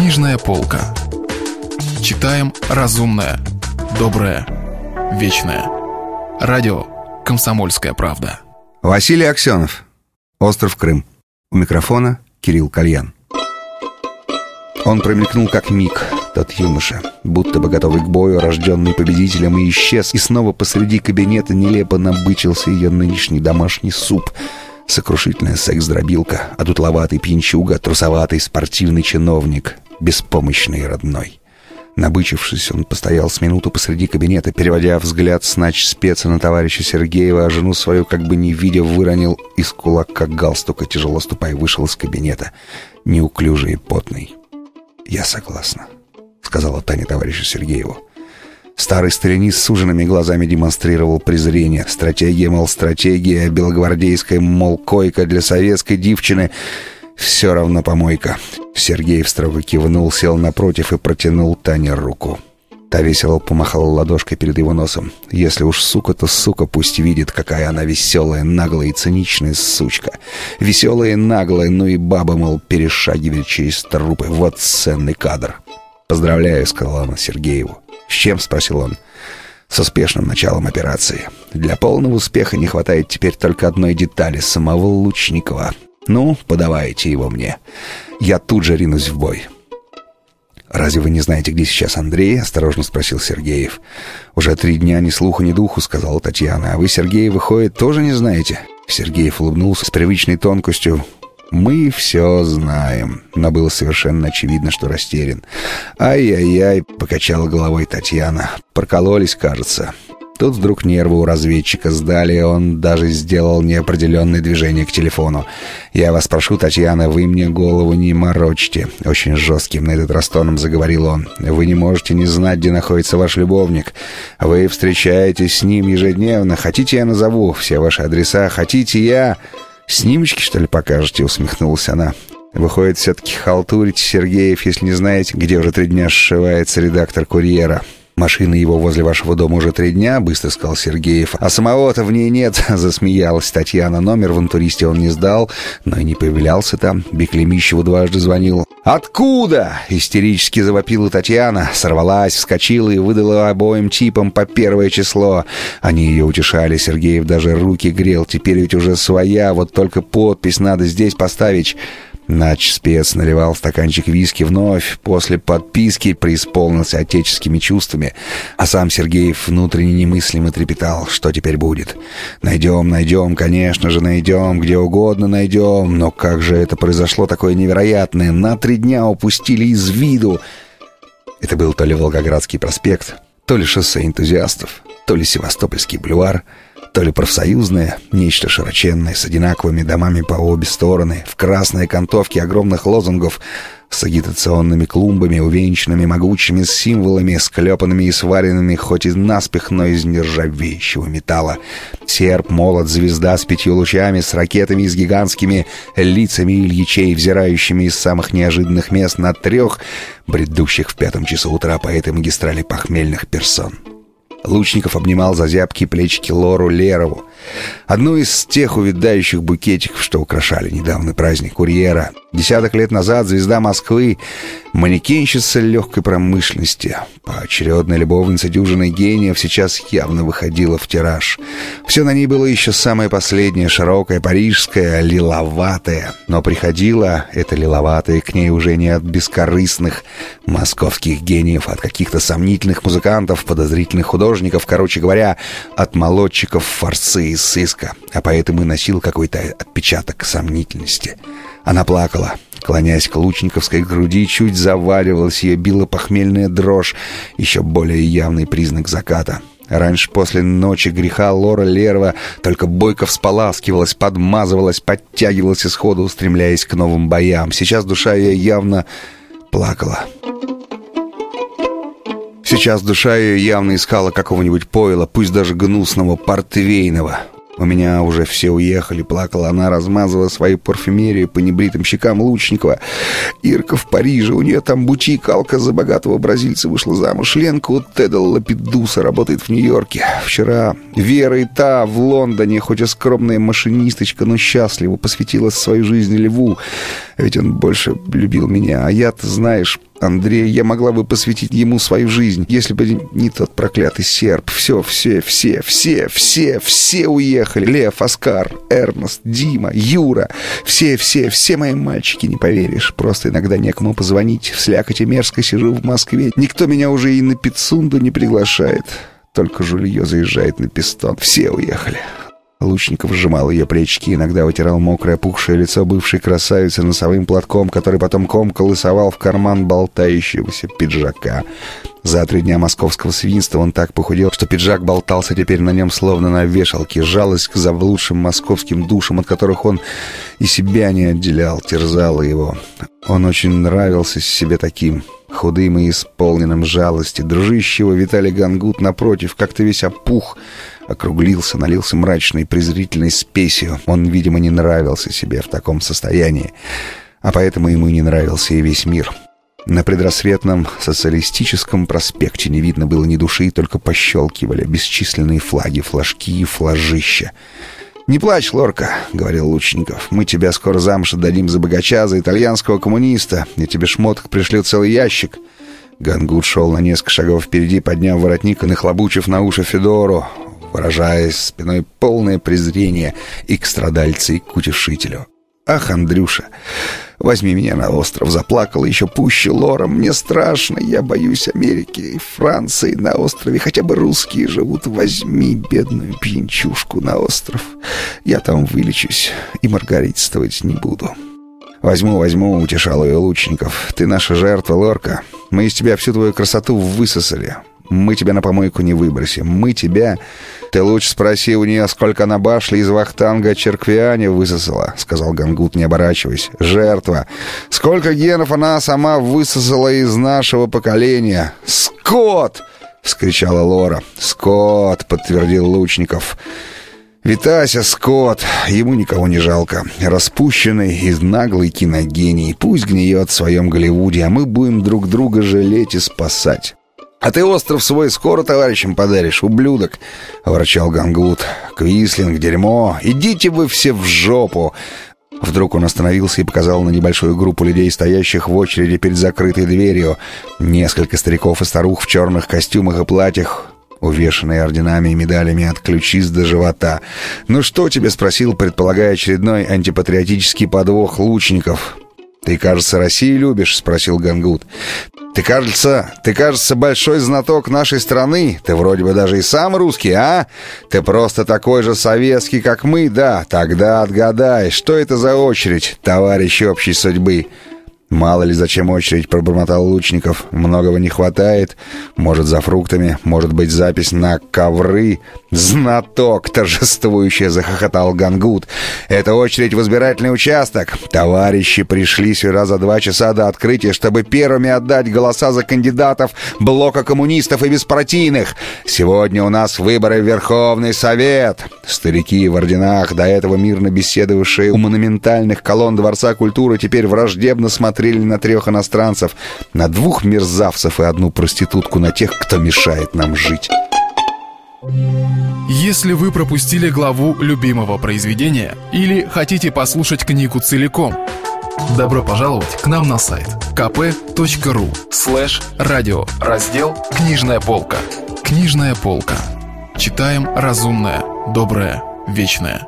Книжная полка. Читаем разумное, доброе, вечное. Радио «Комсомольская правда». Василий Аксенов. Остров Крым. У микрофона Кирилл Кальян. Он промелькнул как миг, тот юноша, будто бы готовый к бою, рожденный победителем, и исчез, и снова посреди кабинета нелепо набычился ее нынешний домашний суп. Сокрушительная секс-дробилка, одутловатый пьянчуга, трусоватый спортивный чиновник, беспомощный родной. Набычившись, он постоял с минуту посреди кабинета, переводя взгляд с нач спеца на товарища Сергеева, а жену свою, как бы не видя, выронил из кулака галстука, тяжело ступая, вышел из кабинета, неуклюжий и потный. «Я согласна», — сказала Таня товарищу Сергееву. Старый старинист с суженными глазами демонстрировал презрение. Стратегия, мол, стратегия, белогвардейская, мол, койка для советской девчины. Все равно помойка. Сергеев строго кивнул, сел напротив и протянул Тане руку. Та весело помахала ладошкой перед его носом. Если уж сука, то сука пусть видит, какая она веселая, наглая и циничная сучка. Веселая и наглая, ну и баба, мол, перешагивает через трупы. Вот ценный кадр. «Поздравляю», — сказала она Сергееву. «С чем?» — спросил он. «С успешным началом операции. Для полного успеха не хватает теперь только одной детали — самого Лучникова. Ну, подавайте его мне. Я тут же ринусь в бой». «Разве вы не знаете, где сейчас Андрей?» — осторожно спросил Сергеев. «Уже три дня ни слуху, ни духу», — сказала Татьяна. «А вы, Сергей, выходит, тоже не знаете?» Сергеев улыбнулся с привычной тонкостью. «Мы все знаем», но было совершенно очевидно, что растерян. «Ай-яй-яй», — покачала головой Татьяна. «Прокололись, кажется. Тут вдруг нервы у разведчика сдали, он даже сделал неопределенное движение к телефону. «Я вас прошу, Татьяна, вы мне голову не морочьте», — очень жестким на этот раз тоном заговорил он. «Вы не можете не знать, где находится ваш любовник. Вы встречаетесь с ним ежедневно. Хотите, я назову все ваши адреса? Хотите, я...» «Снимочки, что ли, покажете?» — усмехнулась она. «Выходит, все-таки халтурите, Сергеев, если не знаете, где уже три дня сшивается редактор «Курьера». «Машина его возле вашего дома уже три дня», — быстро сказал Сергеев. «А самого-то в ней нет», — засмеялась Татьяна. Номер в интуристе он не сдал, но и не появлялся там. Беклемищеву дважды звонил. «Откуда?» — истерически завопила Татьяна. Сорвалась, вскочила и выдала обоим типам по первое число. Они ее утешали. Сергеев даже руки грел. Теперь ведь уже своя, вот только подпись надо здесь поставить. Нач спец наливал стаканчик виски вновь, после подписки преисполнился отеческими чувствами, а сам Сергеев внутренне немыслимо трепетал, что теперь будет. Найдем, найдем, конечно же найдем, где угодно найдем, но как же это произошло такое невероятное, на три дня упустили из виду. Это был то ли Волгоградский проспект, то ли шоссе энтузиастов, то ли Севастопольский бульвар — то ли профсоюзное, нечто широченное, с одинаковыми домами по обе стороны, в красной окантовке огромных лозунгов, с агитационными клумбами, увенчанными могучими символами, склепанными и сваренными хоть и наспех, но из нержавеющего металла. Серп, молот, звезда с пятью лучами, с ракетами и с гигантскими лицами Ильичей, взирающими из самых неожиданных мест на трех, бредущих в пятом часу утра по этой магистрали похмельных персон. Лучников обнимал за зябкие плечики Лору Лерову, одну из тех увядающих букетиков, что украшали недавний праздник курьера. Десяток лет назад звезда Москвы, манекенщица легкой промышленности, поочередная любовница дюжины гениев, сейчас явно выходила в тираж. Все на ней было еще самое последнее, широкое, парижское, лиловатое. Но приходила это лиловатое к ней уже не от бескорыстных московских гениев, а от каких-то сомнительных музыкантов, подозрительных художников, короче говоря, от молодчиков форцы из сыска, а поэтому и носил какой-то отпечаток сомнительности. Она плакала, клонясь к лучниковской груди, чуть заваривалась, ее била похмельная дрожь, еще более явный признак заката. Раньше после ночи греха Лора Лерва только бойко всполаскивалась, подмазывалась, подтягивалась исходу, устремляясь к новым боям. Сейчас душа ее явно плакала. Сейчас душа ее явно искала какого-нибудь пойла, пусть даже гнусного, портвейного. У меня уже все уехали, плакала она, размазывая свою парфюмерию по небритым щекам Лучникова. Ирка в Париже, у нее там бутик, Алка за богатого бразильца вышла замуж. Ленка у Теда Лапидуса работает в Нью-Йорке. Вчера Вера и та в Лондоне, хоть и скромная машинисточка, но счастлива, посвятила свою жизнь Льву. Ведь он больше любил меня. А я-то, знаешь, Андрей, я могла бы посвятить ему свою жизнь, если бы не тот проклятый серб. Все, все, все, все, все, все уехали. Лев, Оскар, Эрнест, Дима, Юра. Все, все, все мои мальчики, не поверишь. Просто иногда некому позвонить. В слякоти мерзко сижу в Москве. Никто меня уже и на Пицунду не приглашает. Только Жулье заезжает на пистон. Все уехали. Лучников сжимал ее плечики, иногда вытирал мокрое пухшее лицо бывшей красавицы носовым платком, который потом комкал и совал в карман болтающегося пиджака. За три дня московского свинства он так похудел, что пиджак болтался теперь на нем словно на вешалке. Жалость к заблудшим московским душам, от которых он и себя не отделял, терзала его. Он очень нравился себе таким, худым и исполненным жалости. Дружище его Виталий Гангут, напротив, как-то весь опух, округлился, налился мрачной презрительной спесью. Он, видимо, не нравился себе в таком состоянии, а поэтому ему и не нравился и весь мир. На предрассветном социалистическом проспекте не видно было ни души, только пощелкивали бесчисленные флаги, флажки и флажища. «Не плачь, Лорка», — говорил Лучников. «Мы тебя скоро замуж отдадим за богача, за итальянского коммуниста, и тебе шмоток пришлют целый ящик». Гангут шел на несколько шагов впереди, подняв воротник и нахлобучив на уши Федору выражая спиной полное презрение и к страдальце, и к утешителю. «Ах, Андрюша, возьми меня на остров!» Заплакала еще пуще Лора. «Мне страшно, я боюсь Америки и Франции на острове. Хотя бы русские живут. Возьми бедную пьянчушку на остров. Я там вылечусь и маргаритствовать не буду». «Возьму, возьму», — утешал ее Лучников. «Ты наша жертва, Лорка. Мы из тебя всю твою красоту высосали. Мы тебя на помойку не выбросим. Мы тебя... Ты лучше спроси у нее, сколько она башли из вахтанга черквиане высосала, сказал Гангут, не оборачиваясь. Жертва. Сколько генов она сама высосала из нашего поколения. Скот! вскричала Лора. Скот, подтвердил Лучников. Витася Скотт, ему никого не жалко. Распущенный и наглый киногений. Пусть гниет в своем Голливуде, а мы будем друг друга жалеть и спасать. «А ты остров свой скоро товарищам подаришь, ублюдок!» — ворчал Гангут. «Квислинг, дерьмо! Идите вы все в жопу!» Вдруг он остановился и показал на небольшую группу людей, стоящих в очереди перед закрытой дверью. Несколько стариков и старух в черных костюмах и платьях, увешанные орденами и медалями от ключиц до живота. «Ну что тебе?» — спросил, предполагая очередной антипатриотический подвох лучников. «Ты, кажется, Россию любишь?» — спросил Гангут. «Ты, кажется, ты, кажется, большой знаток нашей страны. Ты вроде бы даже и сам русский, а? Ты просто такой же советский, как мы, да? Тогда отгадай, что это за очередь, товарищ общей судьбы?» «Мало ли зачем очередь», — пробормотал Лучников. «Многого не хватает. Может, за фруктами, может быть, запись на ковры». «Знаток!» — торжествующе захохотал Гангут. «Это очередь в избирательный участок. Товарищи пришли сюда за два часа до открытия, чтобы первыми отдать голоса за кандидатов блока коммунистов и беспартийных. Сегодня у нас выборы в Верховный Совет». Старики в орденах, до этого мирно беседовавшие у монументальных колонн Дворца культуры, теперь враждебно смотрели на трех иностранцев, на двух мерзавцев и одну проститутку, на тех, кто мешает нам жить. Если вы пропустили главу любимого произведения или хотите послушать книгу целиком, добро пожаловать к нам на сайт kp.ru слэш радио раздел «Книжная полка». «Книжная полка». Читаем разумное, доброе, вечное.